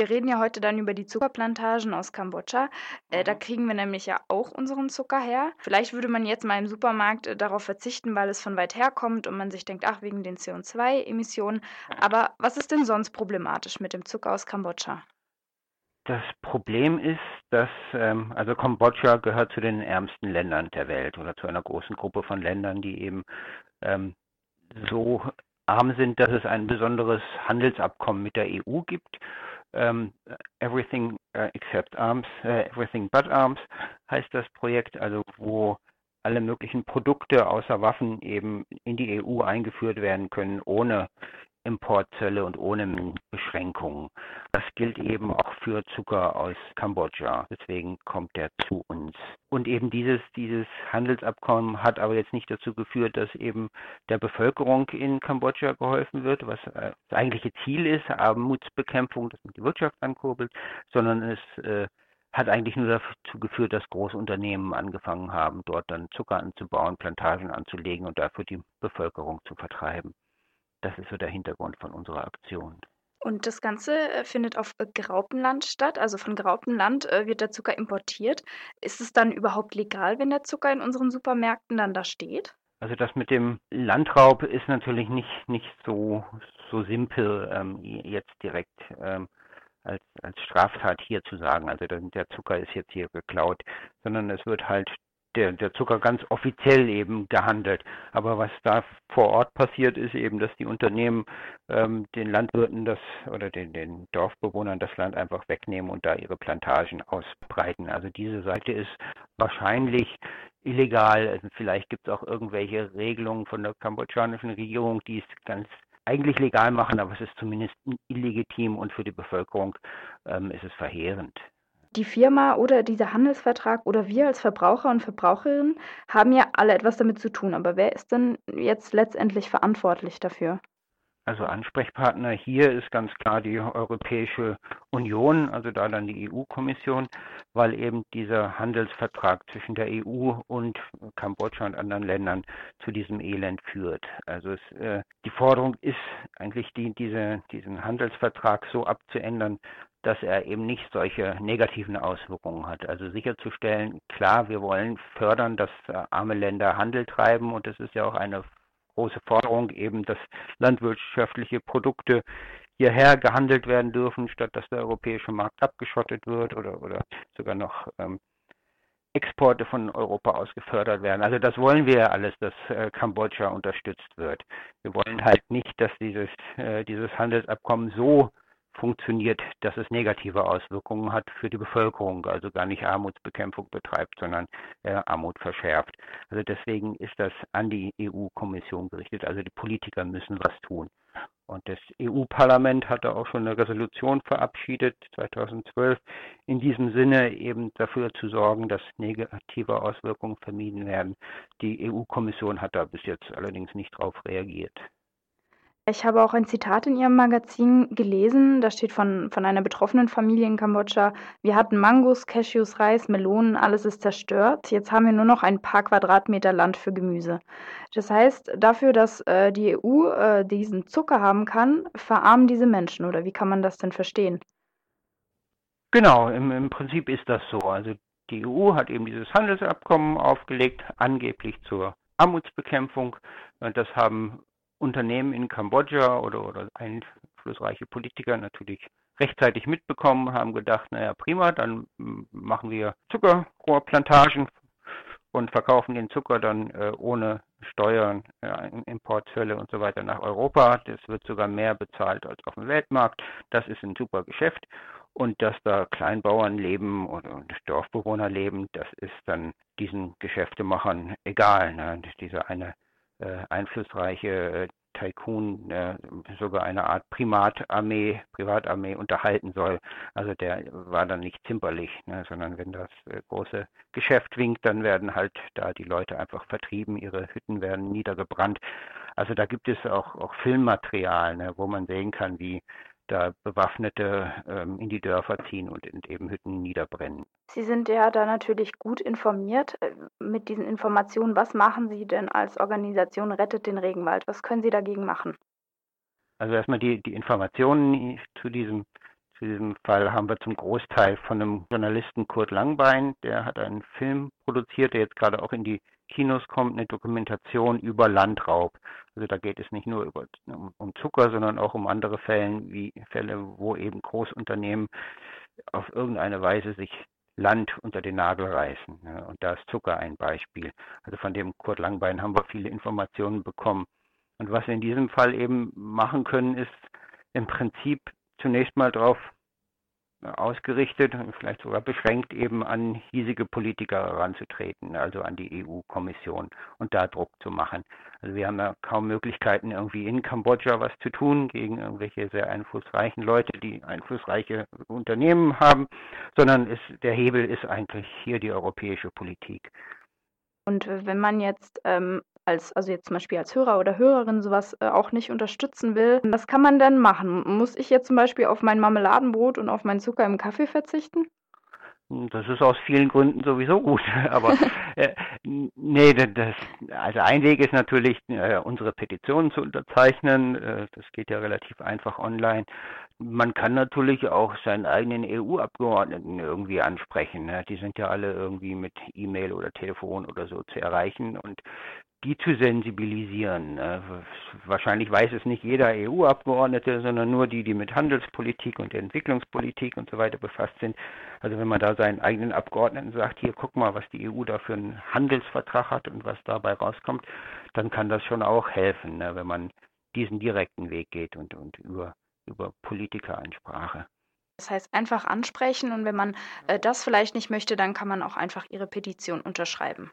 Wir reden ja heute dann über die Zuckerplantagen aus Kambodscha. Äh, da Mhm. kriegen wir nämlich ja auch unseren Zucker her. Vielleicht würde man jetzt mal im Supermarkt äh, darauf verzichten, weil es von weit her kommt und man sich denkt, ach, wegen den CO2-Emissionen. Aber was ist denn sonst problematisch mit dem Zucker aus Kambodscha? Das Problem ist, dass ähm, also Kambodscha gehört zu den ärmsten Ländern der Welt oder zu einer großen Gruppe von Ländern, die eben ähm, so arm sind, dass es ein besonderes Handelsabkommen mit der EU gibt. Ähm, everything uh, except Arms, uh, Everything but Arms heißt das Projekt, also wo alle möglichen Produkte außer Waffen eben in die EU eingeführt werden können, ohne Importzölle und ohne Beschränkungen. Das gilt eben auch für Zucker aus Kambodscha. Deswegen kommt der zu uns. Und eben dieses, dieses Handelsabkommen hat aber jetzt nicht dazu geführt, dass eben der Bevölkerung in Kambodscha geholfen wird, was äh, das eigentliche Ziel ist, Armutsbekämpfung, dass man die Wirtschaft ankurbelt, sondern es äh, hat eigentlich nur dazu geführt, dass große Unternehmen angefangen haben, dort dann Zucker anzubauen, Plantagen anzulegen und dafür die Bevölkerung zu vertreiben. Das ist so der Hintergrund von unserer Aktion. Und das Ganze äh, findet auf äh, gerautem Land statt. Also von gerautem Land äh, wird der Zucker importiert. Ist es dann überhaupt legal, wenn der Zucker in unseren Supermärkten dann da steht? Also das mit dem Landraub ist natürlich nicht, nicht so, so simpel ähm, jetzt direkt ähm, als, als Straftat hier zu sagen. Also der Zucker ist jetzt hier geklaut, sondern es wird halt der, der Zucker ganz offiziell eben gehandelt. Aber was da vor Ort passiert, ist eben, dass die Unternehmen ähm, den Landwirten das oder den, den Dorfbewohnern das Land einfach wegnehmen und da ihre Plantagen ausbreiten. Also diese Seite ist wahrscheinlich illegal. Also vielleicht gibt es auch irgendwelche Regelungen von der kambodschanischen Regierung, die es ganz eigentlich legal machen, aber es ist zumindest illegitim und für die Bevölkerung ähm, ist es verheerend. Die Firma oder dieser Handelsvertrag oder wir als Verbraucher und Verbraucherinnen haben ja alle etwas damit zu tun. Aber wer ist denn jetzt letztendlich verantwortlich dafür? Also Ansprechpartner hier ist ganz klar die Europäische Union, also da dann die EU-Kommission, weil eben dieser Handelsvertrag zwischen der EU und Kambodscha und anderen Ländern zu diesem Elend führt. Also es, äh, die Forderung ist eigentlich die, diese, diesen Handelsvertrag so abzuändern, dass er eben nicht solche negativen Auswirkungen hat. Also sicherzustellen, klar, wir wollen fördern, dass arme Länder Handel treiben und es ist ja auch eine große Forderung eben, dass landwirtschaftliche Produkte hierher gehandelt werden dürfen, statt dass der europäische Markt abgeschottet wird oder, oder sogar noch ähm, Exporte von Europa aus gefördert werden. Also das wollen wir ja alles, dass äh, Kambodscha unterstützt wird. Wir wollen halt nicht, dass dieses, äh, dieses Handelsabkommen so funktioniert, dass es negative Auswirkungen hat für die Bevölkerung, also gar nicht Armutsbekämpfung betreibt, sondern äh, Armut verschärft. Also deswegen ist das an die EU-Kommission gerichtet. Also die Politiker müssen was tun. Und das EU-Parlament hatte auch schon eine Resolution verabschiedet, 2012, in diesem Sinne eben dafür zu sorgen, dass negative Auswirkungen vermieden werden. Die EU-Kommission hat da bis jetzt allerdings nicht darauf reagiert. Ich habe auch ein Zitat in Ihrem Magazin gelesen, da steht von, von einer betroffenen Familie in Kambodscha, wir hatten Mangos, Cashews, Reis, Melonen, alles ist zerstört. Jetzt haben wir nur noch ein paar Quadratmeter Land für Gemüse. Das heißt, dafür, dass äh, die EU äh, diesen Zucker haben kann, verarmen diese Menschen, oder wie kann man das denn verstehen? Genau, im, im Prinzip ist das so. Also die EU hat eben dieses Handelsabkommen aufgelegt, angeblich zur Armutsbekämpfung. Und das haben Unternehmen in Kambodscha oder, oder einflussreiche Politiker natürlich rechtzeitig mitbekommen, haben gedacht, naja, prima, dann machen wir Zuckerrohrplantagen und verkaufen den Zucker dann äh, ohne Steuern, äh, Importzölle und so weiter nach Europa. Das wird sogar mehr bezahlt als auf dem Weltmarkt. Das ist ein super Geschäft. Und dass da Kleinbauern leben oder Dorfbewohner leben, das ist dann diesen Geschäftemachern egal. Ne? Dieser eine einflussreiche Tycoon äh, sogar eine Art Primatarmee, Privatarmee unterhalten soll. Also der war dann nicht zimperlich, ne, sondern wenn das äh, große Geschäft winkt, dann werden halt da die Leute einfach vertrieben, ihre Hütten werden niedergebrannt. Also da gibt es auch, auch Filmmaterial, ne, wo man sehen kann, wie da Bewaffnete ähm, in die Dörfer ziehen und eben Hütten niederbrennen. Sie sind ja da natürlich gut informiert äh, mit diesen Informationen. Was machen Sie denn als Organisation Rettet den Regenwald? Was können Sie dagegen machen? Also erstmal die, die Informationen zu diesem, Zu diesem Fall haben wir zum Großteil von einem Journalisten Kurt Langbein, der hat einen Film produziert, der jetzt gerade auch in die Kinos kommt, eine Dokumentation über Landraub. Also da geht es nicht nur über, um, um Zucker, sondern auch um andere Fälle, wie Fälle, wo eben Großunternehmen auf irgendeine Weise sich Land unter den Nagel reißen. Und da ist Zucker ein Beispiel. Also von dem Kurt Langbein haben wir viele Informationen bekommen. Und was wir in diesem Fall eben machen können, ist im Prinzip zunächst mal darauf ausgerichtet und vielleicht sogar beschränkt eben an hiesige Politiker heranzutreten, also an die EU-Kommission und da Druck zu machen. Also wir haben ja kaum Möglichkeiten, irgendwie in Kambodscha was zu tun gegen irgendwelche sehr einflussreichen Leute, die einflussreiche Unternehmen haben, sondern ist, der Hebel ist eigentlich hier die europäische Politik. Und wenn man jetzt ähm, als, also jetzt zum Beispiel als Hörer oder Hörerin sowas äh, auch nicht unterstützen will, was kann man denn machen? Muss ich jetzt zum Beispiel auf mein Marmeladenbrot und auf meinen Zucker im Kaffee verzichten? Das ist aus vielen Gründen sowieso gut. Aber äh, nee, das, also ein Weg ist natürlich, äh, unsere Petitionen zu unterzeichnen. Äh, das geht ja relativ einfach online. Man kann natürlich auch seinen eigenen EU-Abgeordneten irgendwie ansprechen. Ne? Die sind ja alle irgendwie mit E-Mail oder Telefon oder so zu erreichen. Und die zu sensibilisieren. Äh, wahrscheinlich weiß es nicht jeder EU-Abgeordnete, sondern nur die, die mit Handelspolitik und Entwicklungspolitik und so weiter befasst sind. Also wenn man da seinen eigenen Abgeordneten sagt, hier guck mal, was die EU da für einen Handelsvertrag hat und was dabei rauskommt, dann kann das schon auch helfen, ne, wenn man diesen direkten Weg geht und, und über, über Politikeransprache. Das heißt, einfach ansprechen und wenn man äh, das vielleicht nicht möchte, dann kann man auch einfach Ihre Petition unterschreiben.